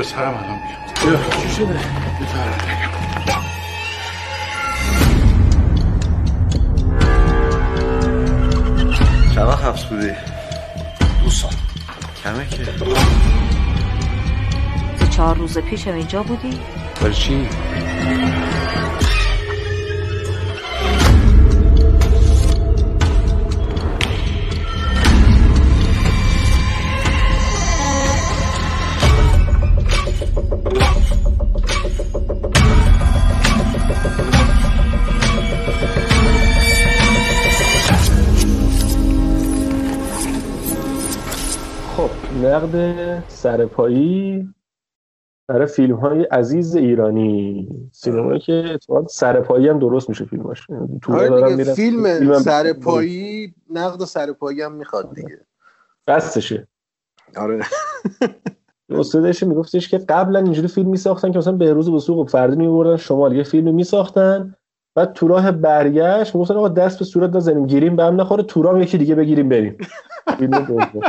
من پسرم الان میاد چی شده؟ چند وقت حبس بودی؟ دو سال کمه که چهار روز پیش اینجا بودی؟ برای چی؟ نقد سرپایی برای فیلم های عزیز ایرانی. سینمایی که اتفاقا سرپایی هم درست میشه فیلماش. تو آره فیلم فیلمم- سرپایی نقد سرپایی هم می‌خواد دیگه. بستشه. آره. استادش میگفتش که قبلا اینجوری فیلم میساختن که مثلا بهروز و سوق و فردی میبردن شمال یه فیلم میساختن. بعد تو راه برگشت می‌گفتن آقا دست به صورت نزنیم گیریم به هم نخوره تورام یکی دیگه بگیریم بریم. فیلم دوم.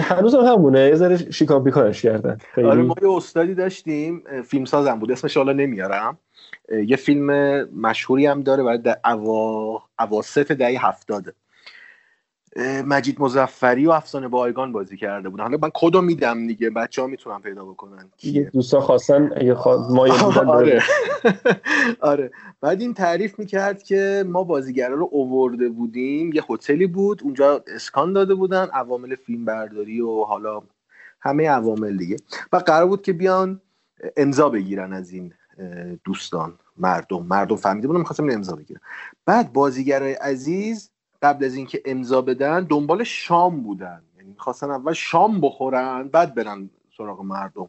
هنوز هم همونه. یه ذره شیکان پیکانش کردن آره ما یه استادی داشتیم فیلم سازم بود. اسمش حالا نمیارم. یه فیلم مشهوری هم داره برای د- اوا... اواسط دهه هفتاده. مجید مزفری و افسانه بایگان بازی کرده بود حالا من کدو میدم دیگه؟ بچه ها می‌تونن پیدا بکنن. دیگه کیه. دوستان خواستن اگه خوا... ما یه بودن آره. آره. بعد این تعریف می‌کرد که ما بازیگرا رو اوورده بودیم. یه هتلی بود اونجا اسکان داده بودن عوامل فیلم برداری و حالا همه عوامل دیگه. و قرار بود که بیان امضا بگیرن از این دوستان مردم. مردم فهمیده بودن می‌خواستم امضا بگیرن. بعد بازیگرای عزیز قبل از اینکه امضا بدن دنبال شام بودن. یعنی می‌خواستن اول شام بخورن بعد برن سراغ مردم.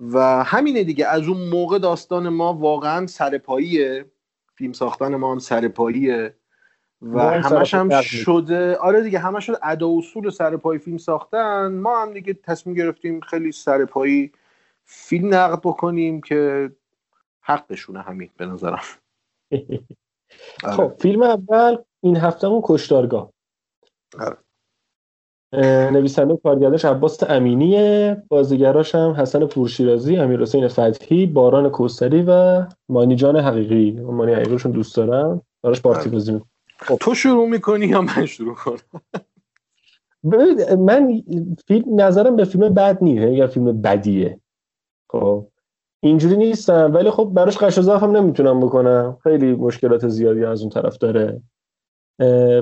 و همینه دیگه. از اون موقع داستان ما واقعا سرپاییه. فیلم ساختن ما هم سرپاییه. و همش هم شده. آره دیگه همش شده. ادا اصول سرپایی فیلم ساختن. ما هم دیگه تصمیم گرفتیم خیلی سرپایی فیلم نقد بکنیم که حقشونه همین به نظرم. آره. خب فیلم اول این هفته اون کشتارگاه. آره. نویسنده و عباس امینیه بازیگراش هم حسن پورشیرازی امیر حسین فتحی باران کوستری و مانی جان حقیقی مانی حقیقیشون دوست دارم براش پارتی آره. بازی می‌کنم. تو شروع می‌کنی یا من شروع کنم؟ من فیلم نظرم به فیلم بد نیست. یعنی اگر فیلم بدیه. خب. اینجوری نیستم. ولی خب براش قش هم نمی‌تونم بکنم. خیلی مشکلات زیادی از اون طرف داره.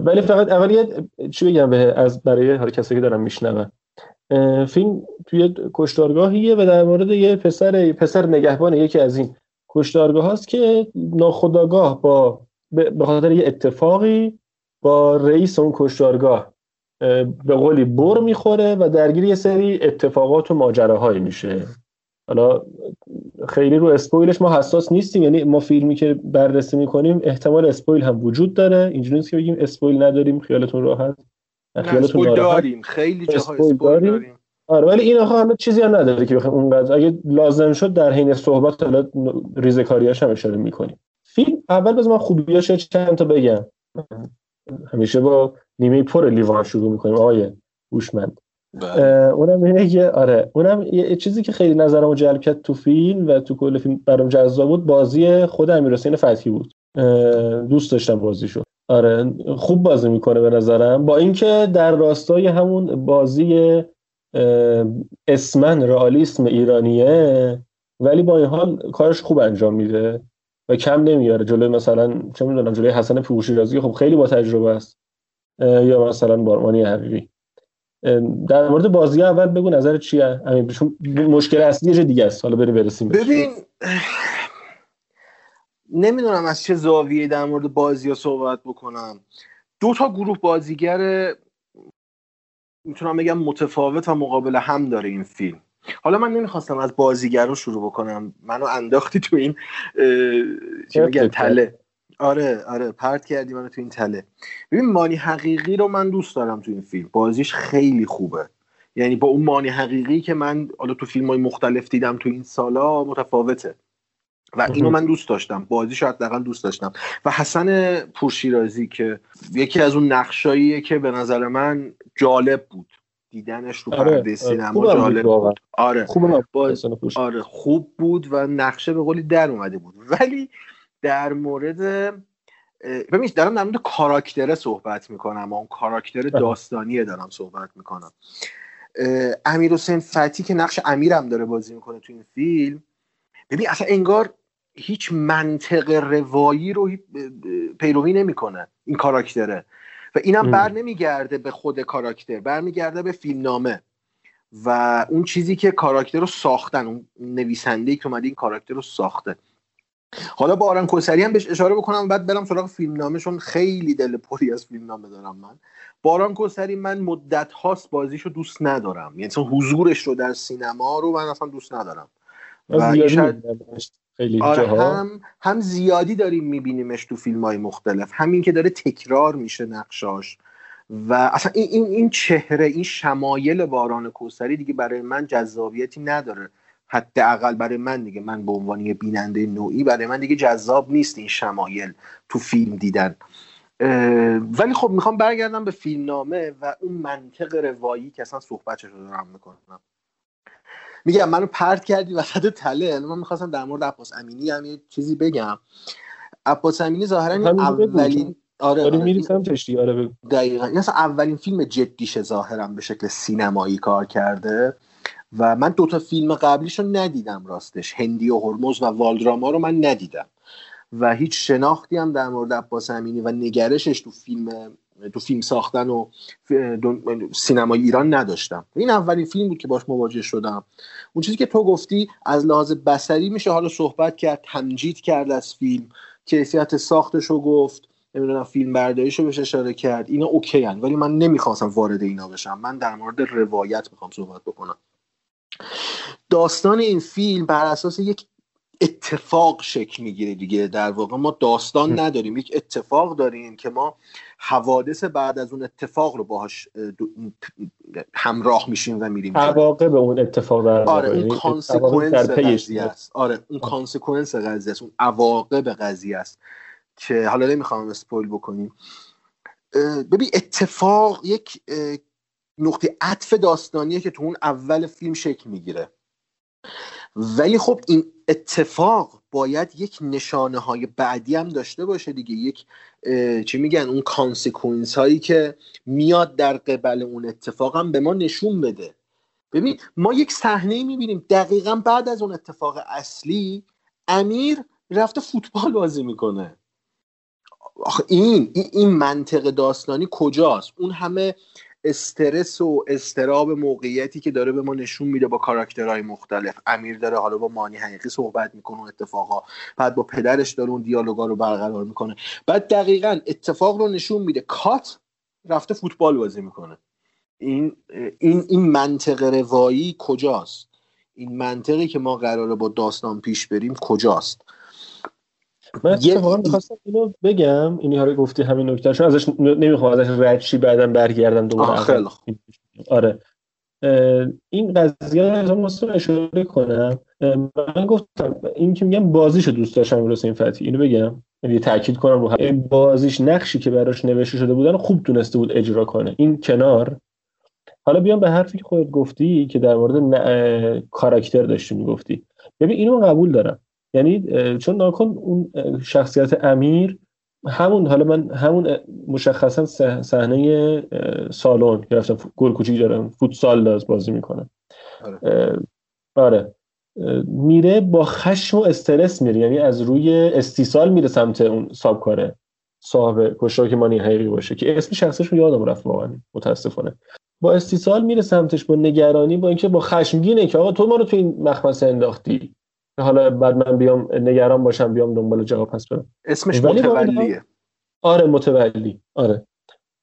ولی فقط اول یه چی بگم به از برای حالا کسایی که دارم میشنون. فیلم توی کشتارگاهیه و در مورد یه پسر پسر نگهبان یکی از این کشتارگاه هاست که ناخداگاه با به خاطر یه اتفاقی با رئیس اون کشتارگاه اه، به قولی بر می‌خوره و درگیر یه سری اتفاقات و ماجراهایی میشه. حالا خیلی رو spoil ش ما حساس نیستیم. یعنی ما فیلمی که بررسی می‌کنیم احتمال spoil هم وجود داره. اینجوری نیست که بگیم spoil نداریم خیالتون راحت. خیالتون spoil ناراحت داریم. خیلی جاها spoil spoil داریم؟ داریم. آره ولی این آخه همه چیزی هم نداره که بخوایم اونقدر. اگه لازم شد در حین صحبت حالا ریزکاریاش هم اشاره می‌کنیم. فیلم اول بذار من خوبیاش چند تا بگم. همیشه با نیمه پر لیوان شروع می‌کنیم. آقای هوشمند. اونم اینه که آره. اونم یه چیزی که خیلی نظرمو جلب کرد تو فیلم و تو کل فیلم برام جذاب بود بازی خود امیرحسین فتحی بود. دوست داشتم بازیشو. آره خوب بازی می‌کنه به نظرم. با اینکه در راستای همون بازی اسمن رئالیسم ایرانیه ولی با این حال کارش خوب انجام میده و کم نمیاره. جلوی مثلا چه می‌دونم جلوی حسن پوشیرازی خب خیلی با تجربه است. یا مثلا بارمانی حقیقی. در مورد بازی اول بگو نظر چیه؟ چون مشکل اصلی یه دیگه است. حالا بریم برسیم. ببین نمی‌دونم از چه زاویه در مورد بازی ها صحبت بکنم. دو تا گروه بازیگر می‌تونم بگم متفاوت و مقابل هم داره این فیلم. حالا من نمی‌خواستم از بازیگر رو شروع بکنم. منو انداختی تو این چی میگن. تله. آره آره پرت کردی منو تو این تله. ببین مانی حقیقی رو من دوست دارم تو این فیلم. بازیش خیلی خوبه. یعنی با اون مانی حقیقی که من حالا تو فیلم های مختلف دیدم تو این سالا متفاوته. و اینو من دوست داشتم. بازیش حداقل دوست داشتم. و حسن پورشیرازی که یکی از اون نقشاییه که به نظر من جالب بود. دیدنش رو آره، پرده آره. سینما بود جالب واقعا. بود. آره. خوب. آره خوب بود و نقشه به قولی در اومده بود. ولی در مورد ببین دارم در مورد کاراکتره صحبت می‌کنم اون کاراکتر داستانیه دارم صحبت می‌کنم. امیر حسین فتی که نقش امیرم داره بازی می‌کنه تو این فیلم ببین اصلا انگار هیچ منطق روایی رو پیروی نمی‌کنه این کاراکتره. و اینم. بر نمیگرده به خود کاراکتر برمیگرده به فیلمنامه. و اون چیزی که کاراکتر رو ساختن اون نویسنده که اومده این کاراکتر رو ساخته. حالا با آران کوسری هم بهش اشاره بکنم بعد برم سراغ فیلمنامه چون خیلی دل پری از فیلمنامه دارم من. با آران کوسری من مدت هاست بازیشو دوست ندارم. یعنی حضورش رو در سینما رو من اصلا دوست ندارم. و خیلی آره هم هم زیادی داریم میبینیمش تو فیلم های مختلف. همین که داره تکرار میشه نقشاش. و اصلا این, این, این چهره این شمایل باران کوسری دیگه برای من جذابیتی نداره. حداقل برای من دیگه من به عنوان یه بیننده نوعی برای من دیگه جذاب نیست این شمایل تو فیلم دیدن. ولی خب می‌خوام برگردم به فیلمنامه و اون منطق روایی که اصلا صحبتش رو دارم می‌کنم. میگم منو پرت کردی وسط تله من می‌خواستم در مورد عباس امینی هم یه چیزی بگم. عباس امینی ظاهرا اولین آره, داری آره. میری آره دقیقا. این اصلا اولین فیلم جدیش ظاهرا به شکل سینمایی کار کرده. و من دوتا فیلم قبلیش رو ندیدم راستش. هندی و هرمز و والدراما رو من ندیدم. و هیچ شناختی هم در مورد عباس امینی و نگرشش تو فیلم تو فیلم ساختن و سینمای ایران نداشتم. این اولین فیلم بود که باش مواجه شدم. اون چیزی که تو گفتی از لحاظ بصری میشه حالا صحبت کرد تمجید کرد از فیلم. کیفیت ساختش رو گفت. نمی‌دونم فیلم برداریش رو بهش اشاره کرد. اینا اوکی هن. ولی من نمی‌خواستم وارد اینا بشم. من در مورد روایت می‌خوام صحبت بکنم. داستان این فیلم بر اساس یک اتفاق شکل می‌گیره دیگه. در واقع ما داستان نداریم. یک اتفاق داریم که ما حوادث بعد از اون اتفاق رو باهاش همراه میشیم و میریم. عواقب اون اتفاق در آره. اون یعنی consequence پیش قضیه است. آره اون consequence قضیه است. اون عواقب قضیه است که حالا نمی‌خوام spoil بکنیم. ببین اتفاق یک نقطه عطف داستانیه که تو اون اول فیلم شکل می‌گیره. ولی خب این اتفاق باید یک نشانه های بعدی هم داشته باشه دیگه. یک چی میگن اون کانسکونس هایی که میاد در قبل اون اتفاق هم به ما نشون بده. ببین ما یک صحنه می‌بینیم. دقیقا بعد از اون اتفاق اصلی امیر رفته فوتبال بازی می‌کنه. آخه این, این منطق داستانی کجاست؟ اون همه استرس و استراب موقعیتی که داره به ما نشون میده با کاراکترهای مختلف. امیر داره حالا با مانی حقیقی صحبت می‌کنه اون اتفاقا. بعد با پدرش داره اون دیالوگا رو برقرار می‌کنه. بعد دقیقا اتفاق رو نشون میده. کات رفته فوتبال بازی می‌کنه. این این این منطق روایی کجاست؟ این منطقی که ما قراره با داستان پیش بریم کجاست؟ من یه- اتفاقا می‌خواستم اینو بگم اینی ها رو گفتی همین نکته چون ازش نمی‌خوام ازش رد شی بعدم برگردم دوباره. خیلی. آره. این قضیه رو واسه اشاره کنم. من گفتم این که میگم بازیشو دوست داشتم حسین فتی. اینو بگم. یعنی تاکید کنم رو هم. بازیش نقشی که براش نوشته شده بودن خوب تونسته بود اجرا کنه. این کنار. حالا بیام به حرفی که خودت گفتی که در مورد ن- کاراکتر داشتی می‌گفتی. ببین اینو قبول دارم. یعنی چون ناکن اون شخصیت امیر همون حالا من همون مشخصا صح- صحنه سالن که رفتم گل کوچیک دارم فوتسال داز بازی می‌کنم آره. آره. میره با خشم و استرس میره یعنی از روی استیصال میره سمت اون سابکاره صاحب کشتار که مانی حقیقی باشه که اسم شخصش رو یادم رفت واقعا متاسفانه. با استیصال میره سمتش با نگرانی با اینکه با خشمگینه که آقا تو ما رو تو این مخمسه انداختی. حالا بعد من بیام نگران باشم بیام دنبال جواب پس برم. اسمش متولیه. آره متولی. آره.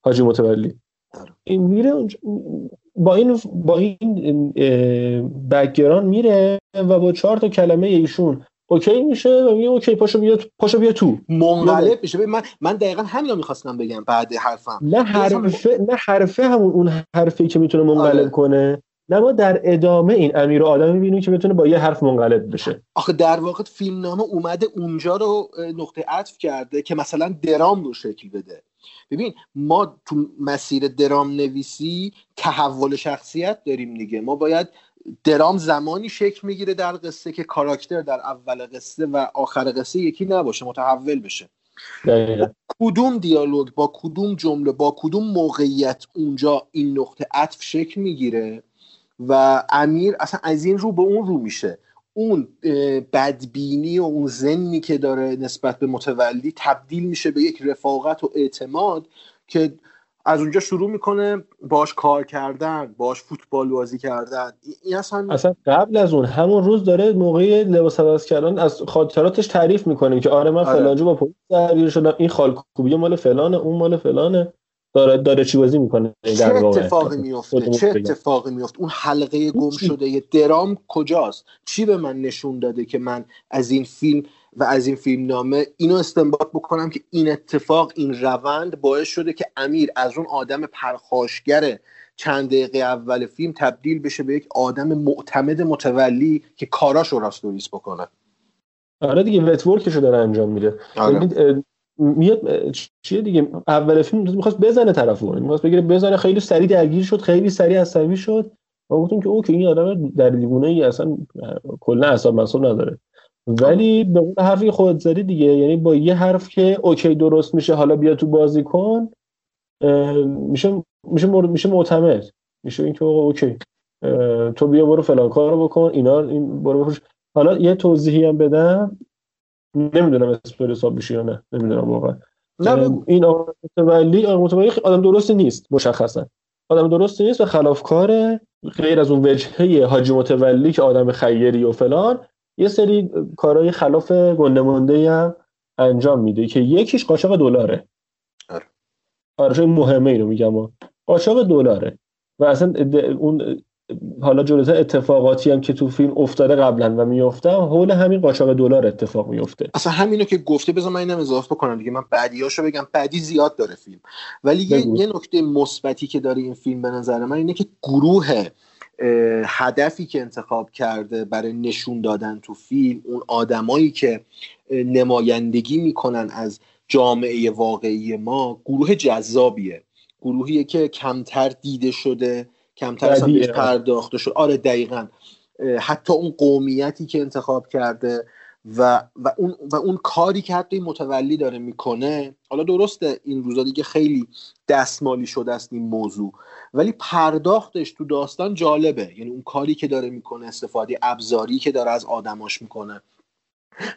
حاجی متولی. آره. این میره اونج- با این با این background میره و با چهار تا کلمه ایشون اوکی میشه و میگه اوکی پاشو بیا پاشو بیا تو. منقلب میشه. ببین من من دقیقا همین رو می‌خواستم بگم بعد حرفم. نه حرفه نه حرفه همون اون حرفی که می‌تونه منقلب آره. کنه. نه ما در ادامه این امیر و آدم می‌بینیم که بتونه با یه حرف منقلب بشه. آخه در واقع فیلمنامه اومده اونجا رو نقطه عطف کرده که مثلا درام رو شکل بده. ببین ما تو مسیر درام نویسی تحول شخصیت داریم دیگه. ما باید درام زمانی شکل می‌گیره در قصه که کاراکتر در اول قصه و آخر قصه یکی نباشه متحول بشه. دقیقا. کدوم دیالوگ با کدوم جمله با کدوم موقعیت اونجا این نقطه عطف شکل می‌گیره؟ و امیر اصلا از این رو به اون رو میشه. اون بدبینی و اون زنی که داره نسبت به متولی تبدیل میشه به یک رفاقت و اعتماد که از اونجا شروع می‌کنه باش کار کردن باش فوتبال بازی کردن. این اصلا اصلا قبل از اون همون روز داره موقع لباس عوض کردن از خاطراتش تعریف می‌کنه که آره من آره. فلانجا با پلیس درگیر شدم این خالکوبی مال فلانه اون مال فلانه. داره داره چی بازی می‌کنه چه اتفاقی میفته چه اتفاقی میفته اون حلقه گم شده یه درام کجاست؟ چی به من نشون داده که من از این فیلم و از این فیلم نامه اینو استنباط بکنم که این اتفاق این روند باعث شده که امیر از اون آدم پرخاشگر چند دقیقه اول فیلم تبدیل بشه به یک آدم معتمد متولی که کاراشو راست و ریس بکنه. آره دیگه network شو داره انجام میده. آره. میاد چیه دیگه؟ اول فیلم می‌خواست بزنه طرفو می‌خواست بگیره بزنه خیلی سریع درگیر شد خیلی سریع عصبی شد. و گفتیم که اوکی این آدم در دیوونه ای اصلا کلا اعصاب مصاب نداره. ولی به اون حرفی خودت زدی دیگه. یعنی با یه حرف که اوکی درست میشه حالا بیا تو بازی کن میشه میشه میشه معتمد. میشه اینکه اوکی تو بیا برو فلان کارو بکن اینا این برو بفروش. حالا یه توضیحی هم بدم. نمی‌دونم spoil حساب بشه یا نه نمی‌دونم واقعا. این آقا متولی آقا متولی آدم درستی نیست مشخصا. آدم درستی نیست و خلافکاره غیر از اون وجهه حاجی متولی که آدم خیری و فلان یه سری کارهای خلاف گنده هم انجام میده که یکیش قاچاق دلاره. آره. آره مهمه اینو میگم. قاچاق دلاره. و اصلا اون حالا جلوتر اتفاقاتی هم که تو فیلم افتاده قبلا و میفته حول همین قاچاق دلار اتفاق میفته اصلا همینو که گفته بذار من اینم اضافه بکنم دیگه. من بعدیاشو بگم. بعدی زیاد داره فیلم. ولی یه, یه نکته مثبتی که داره این فیلم به نظر من اینه که گروه هدفی که انتخاب کرده برای نشون دادن تو فیلم اون آدمایی که نمایندگی می‌کنن از جامعه واقعی ما گروه جذابیه. گروهیه که کمتر دیده شده کمتر اصلا بهش پرداخته شد. آره دقیقا. حتی اون قومیتی که انتخاب کرده و, و, اون, و اون کاری که حتی متولی داره می‌کنه حالا درسته این روزا دیگه خیلی دستمالی شده است این موضوع ولی پرداختش تو داستان جالبه. یعنی اون کاری که داره می‌کنه استفاده ابزاری که داره از آدماش می‌کنه.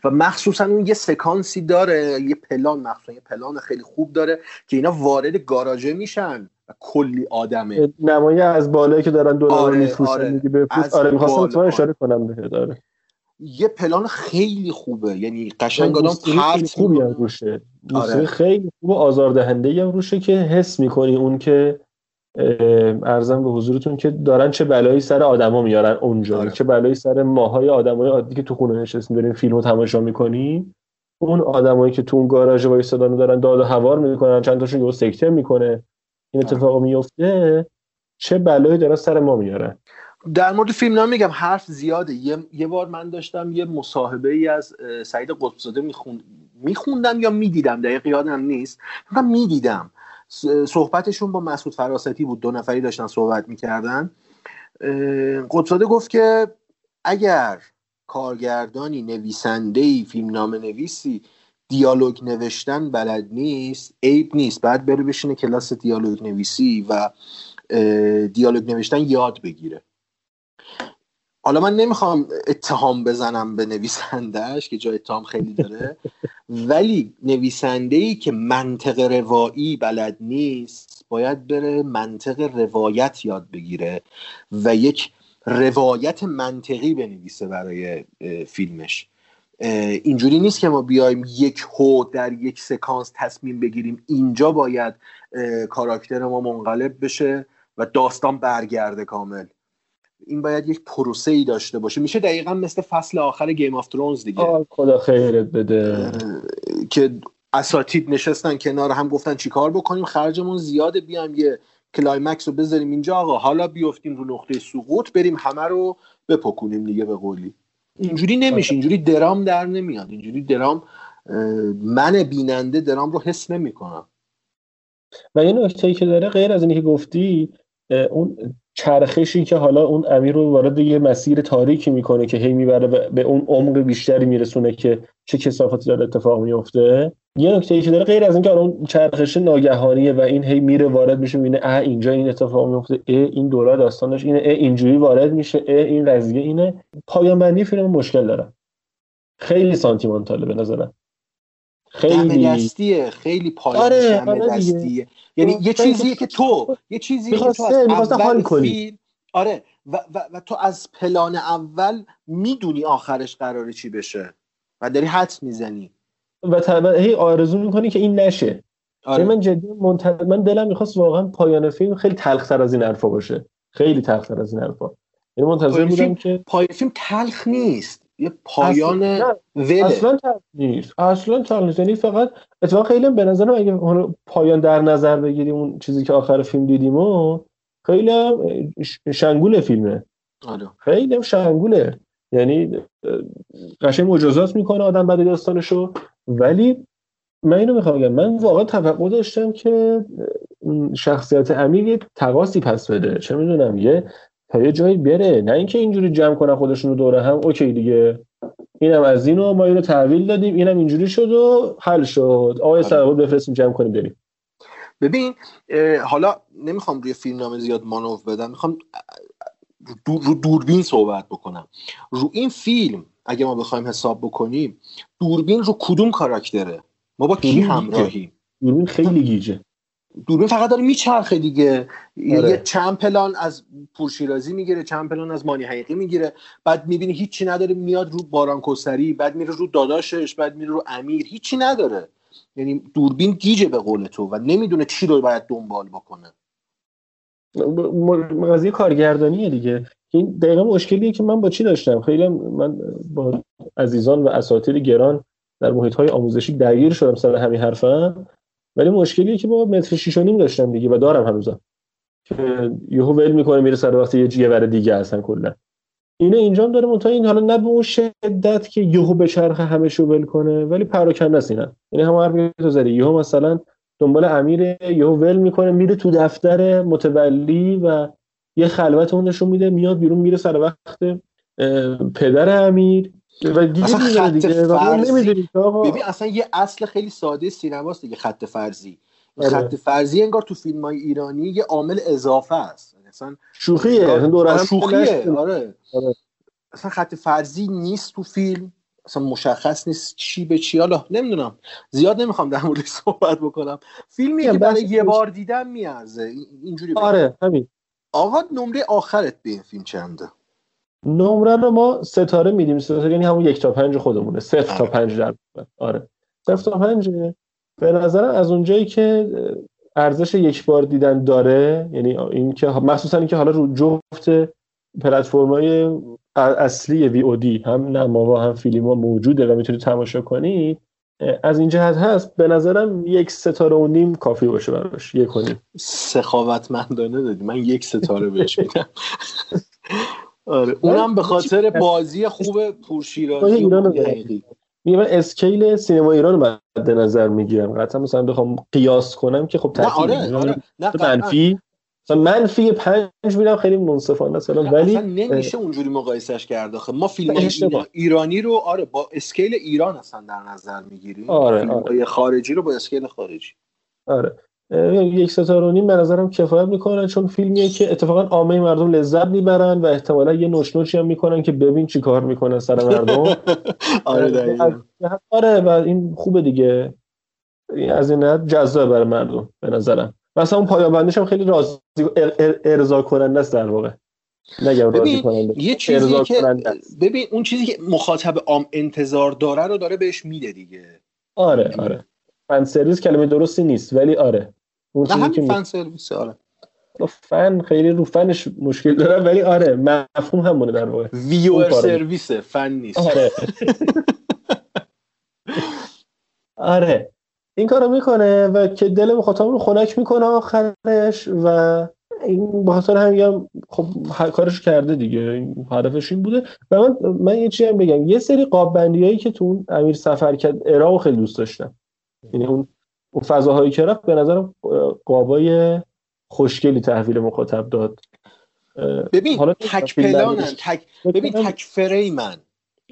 و مخصوصا اون یه سکانسی داره یه پلان مخصوصا یه پلان خیلی خوب داره که اینا وارد گاراژه میشن. و کلی آدمه. نمایه از بالایی که دارن دلار آره، میفروشن آره. میگه بفروش. آره می‌خواستم اشاره کنم بهت آره. یه پلان خیلی خوبه. یعنی قشنگ آدم موسیقی خیلی پرت خوبی هم. روشه. آره. خیلی خوب و آزاردهنده هم روشه که حس می‌کنی اون که ارزم به حضورتون که دارن چه بلایی سر آدما میارن اونجا. آره. چه بلایی سر ماهای آدمای عادی که تو خونه نشستیم داریم فیلمو تماشا می‌کنیم. اون آدمایی که تو اون گاراژ وایسادن دارن داد و هوار می‌کنن چند تاشون یهو سکته می‌کنه. این اتفاق میفته چه بلایی دارن سر ما میارن در مورد فیلم نام میگم حرف زیاده. یه, یه بار من داشتم یه مصاحبه ای از سعید قطبزاده می‌خوند میخوندم یا می‌دیدم دقیق یادم نیست. من می‌دیدم. صحبتشون با مسعود فراستی بود. دو نفری داشتن صحبت می‌کردن. قطبزاده گفت که اگر کارگردانی نویسنده فیلم نام نویسی دیالوگ نوشتن بلد نیست عیب نیست. بعد بره بشینه کلاس دیالوگ نویسی و دیالوگ نوشتن یاد بگیره. حالا من نمی‌خوام اتهام بزنم به نویسندهش که جا اتهام خیلی داره ولی نویسنده ای که منطق روایی بلد نیست باید بره منطق روایت یاد بگیره و یک روایت منطقی بنویسه برای فیلمش. اینجوری نیست که ما بیایم یک هو در یک سکانس تصمیم بگیریم. اینجا باید کاراکتر ما منقلب بشه و داستان برگرده کامل. این باید یک پروسه ای داشته باشه. میشه دقیقا مثل فصل آخر Game of Thrones دیگه. آه خدا خیرت بده. که اساتید نشستن کنار هم گفتن چیکار بکنیم؟ خرجمون زیاده بیام یه climax رو بذاریم اینجا. آقا حالا بیفتیم رو نقطه سقوط بریم همه رو بپکونیم دیگه به قولی. اینجوری نمیشه اینجوری درام در نمیاد. اینجوری درام من بیننده درام رو حس نمی‌کنم. و یه نکته که داره غیر از اینی که گفتی اون چرخشی که حالا اون امیر رو وارد یه مسیر تاریکی می‌کنه که هی می‌بره به اون عمق بیشتری میرسونه که چه کسافتی داره اتفاق میفته یه نکته ای که داره غیر از اینکه اون چرخش ناگهانیه و این هی میره وارد میشه می‌بینه اه اینجا این اتفاق میفته اه این دوره داستانش اینه اه اینجوری وارد میشه اه این قضیه اینه. پایان بندی فیلم مشکل داره. خیلی سانتیمانتاله به نظرم. خیلی دستیه خیلی پایان آره، آره دستیه. یعنی یه چیزیه که تو یه چیزیه که تو از اول فیلم آره و, و, و تو از پلان اول می‌دونی آخرش قراره چی بشه و داری حد می‌زنی. و هی آرزو می‌کنی که این نشه. آره. من جدی من دلم می‌خواست واقعا پایان فیلم خیلی تلختر از این حرفا باشه. خیلی تلختر از این حرفا. یعنی منتظر بودم که پایان فیلم تلخ نیست. یه پایان اصلا, اصلا نیست. اصلا نیست. یعنی فقط اتفاقا خیلی به نظرم اگه پایان در نظر بگیریم اون چیزی که آخر فیلم دیدیم و خیلی شنگول فیلمه. آره. خیلی شنگوله. یعنی قشنگ مجازات می‌کنه آدم بعد داستانشو. ولی من اینو می‌خوام بگم. من واقعا توقع داشتم که شخصیت امیر یه تقاسی پس بده. چه می‌دونم یه تا یه جایی بره. نه اینکه اینجوری جمع کنن خودشون رو دوره هم. اوکی دیگه. اینم از اینو ما اینو تحویل دادیم. اینم اینجوری شد و حل شد. آقای سربود بفرستیم جمع کنیم بریم. ببین حالا نمی‌خوام روی فیلم نامه زیاد مانو بدم. می‌خوام رو دوربین صحبت بکنم. رو این فیلم اگه ما بخوایم حساب بکنیم دوربین رو کدوم کاراکتره؟ ما با کی همراهیم؟ دوربین خیلی گیجه. دوربین فقط داره میچرخه دیگه. آره. یه چند پلان از پورشیرازی می‌گیره چند پلان از مانی حقیقی می‌گیره. بعد می‌بینی هیچی نداره میاد رو باران کسری بعد میره رو داداشش بعد میره رو امیر. هیچی نداره. یعنی دوربین گیجه به قول تو و نمی‌دونه چی رو باید دنبال بکنه. قضیه کارگردانیه دیگه. این دقیقا مشکلیه که من با چی داشتم؟ خیلی من با عزیزان و اساتید گران در محیط های آموزشی درگیر شدم سر همین حرفم. ولی مشکلیه که با متر شیش نیم داشتم دیگه و دارم هنوزم. که یهو ول می‌کنه میره سر وقت یه جیور دیگه اصلا کلا. اینه اینجام داره منتها این حالا نه به اون شدت که یهو به چرخ همه شو ول کنه ولی پراکنده است اینا. یعنی هم حرفی تو زدی. یهو مثلا دنبال امیر یهو ول می‌کنه میره تو دفتر متولی و یه خلوت اون نشون میده میاد بیرون میره سر وقت پدر امیر. و دیگه دیگه ببین اصلا یه اصل خیلی ساده سینماست دیگه خط فرضی. آره. خط فرضی انگار تو فیلم های ایرانی یه عامل اضافه است. اصلا شوخیه. دوره هم شوخیه. آره. آره. اصلا خط فرضی نیست تو فیلم. اصلا مشخص نیست چی به چی. حالا نمی‌دونم. زیاد نمی‌خوام در مورد صحبت بکنم. فیلمی که برای یه بار دیدم میارزه. اینجوری آره همین. آقا نمره آخرت به این فیلم چنده؟ نمره رو ما ستاره میدیم. ستاره یعنی همون یک تا پنج خودمونه. صفر تا آره. پنج در آره. صفر تا پنج به نظرم از اونجایی که ارزش یک بار دیدن داره یعنی این که مخصوصا اینکه حالا رو جفت پلتفرم‌های اصلی وی او دی هم نماوا هم فیلم موجوده و می‌تونید تماشا کنید از این جهت هست. به نظرم یک ستاره و نیم کافی باشه براش. یک و نیم. سخاوتمندانه دادی. من یک ستاره بهش میدم. آره. اونم به خاطر بازی خوب پورشیرازی میگه من scale سینما ایران رو مد نظر می‌گیرم. قطعا مثلا بخوام قیاس کنم که خب نه آره, منفی؟ مثلا منفی پنج میدم خیلی منصفانه مثلا ولی نمیشه اونجوری مقایسش کرد آخه. ما فیلم ایرانی رو آره با scale ایران اصلا در نظر می‌گیریم. آره, آره. خارجی رو با scale خارجی. آره. یک ستاره و نیم به نظرم کفایت می‌کنن چون فیلمیه که اتفاقا عامه مردم لذت می‌برن و احتمالا یه نوش هم می‌کنن که ببین چی کار می‌کنن سر مردم. آره آره و این خوبه دیگه. از این نظر جذاب برای مردم به نظرم. مثلا اون پایان بندش هم خیلی راضی ارضا کننده است در واقع. نگم راضی کننده یه چیزی که ببین اون چیزی که مخاطب عام انتظار داره رو داره بهش میده دیگه. آره آره. فن سرویس کلمه درستی نیست ولی آره. اون چیزی که فن سرویس آره. فن خیلی رو فنش مشکل داره ولی آره مفهوم همونه در واقع. ویور سرویس فن نیست. آره. آره. این کارو می‌کنه و که دل مخاطب رو خنک می‌کنه آخرش و این به خاطر هم خب کارش کرده دیگه. هدفش این بوده. و من من یه چیزی هم بگم. یه سری قاب بندی هایی که تو امیر سفر کرد عراق خیلی دوست داشتم. یعنی اون اون فضاهایی که رفت به نظرم قابای خوشگلی تحویل مخاطب داد. ببین حالا تک پلانن. برداری- تک ببین تک فریمن.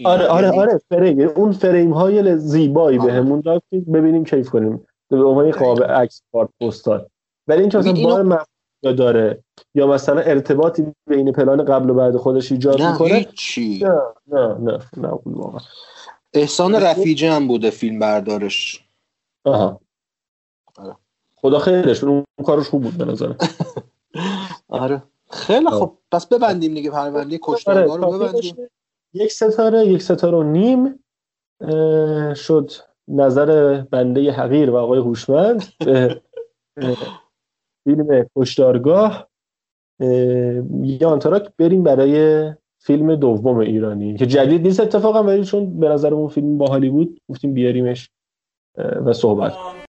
آره آره یعنی آره فریم. اون فریم های زیبایی. بهمون داد که ببینیم کیف کنیم. به عنوان قاب عکس کارت پستال. ولی اینکه مثلا ببین بار مفهوم داره یا مثلا ارتباطی بین پلان قبل و بعد خودش ایجاد نه می‌کنه هیچی. نه نه نه نه واقعا. احسان رفیجی هم بوده فیلم بردارش آها. آره. خدا خیرش اون کارش خوب بود به نظرم. آره. خیلی. خب. پس ببندیم دیگه پرونده آره کشتارگاه رو ببندیم. یک ستاره یک ستاره و نیم شد نظر بنده حقیر و آقای هوشمند فیلم کشتارگاه. اه، یه آنتراک بریم برای فیلم دوم ایرانی که جدید نیست اتفاقا ولی چون به نظر اون فیلم باحالی بود گفتیم بیاریمش. و صحبت کنیم.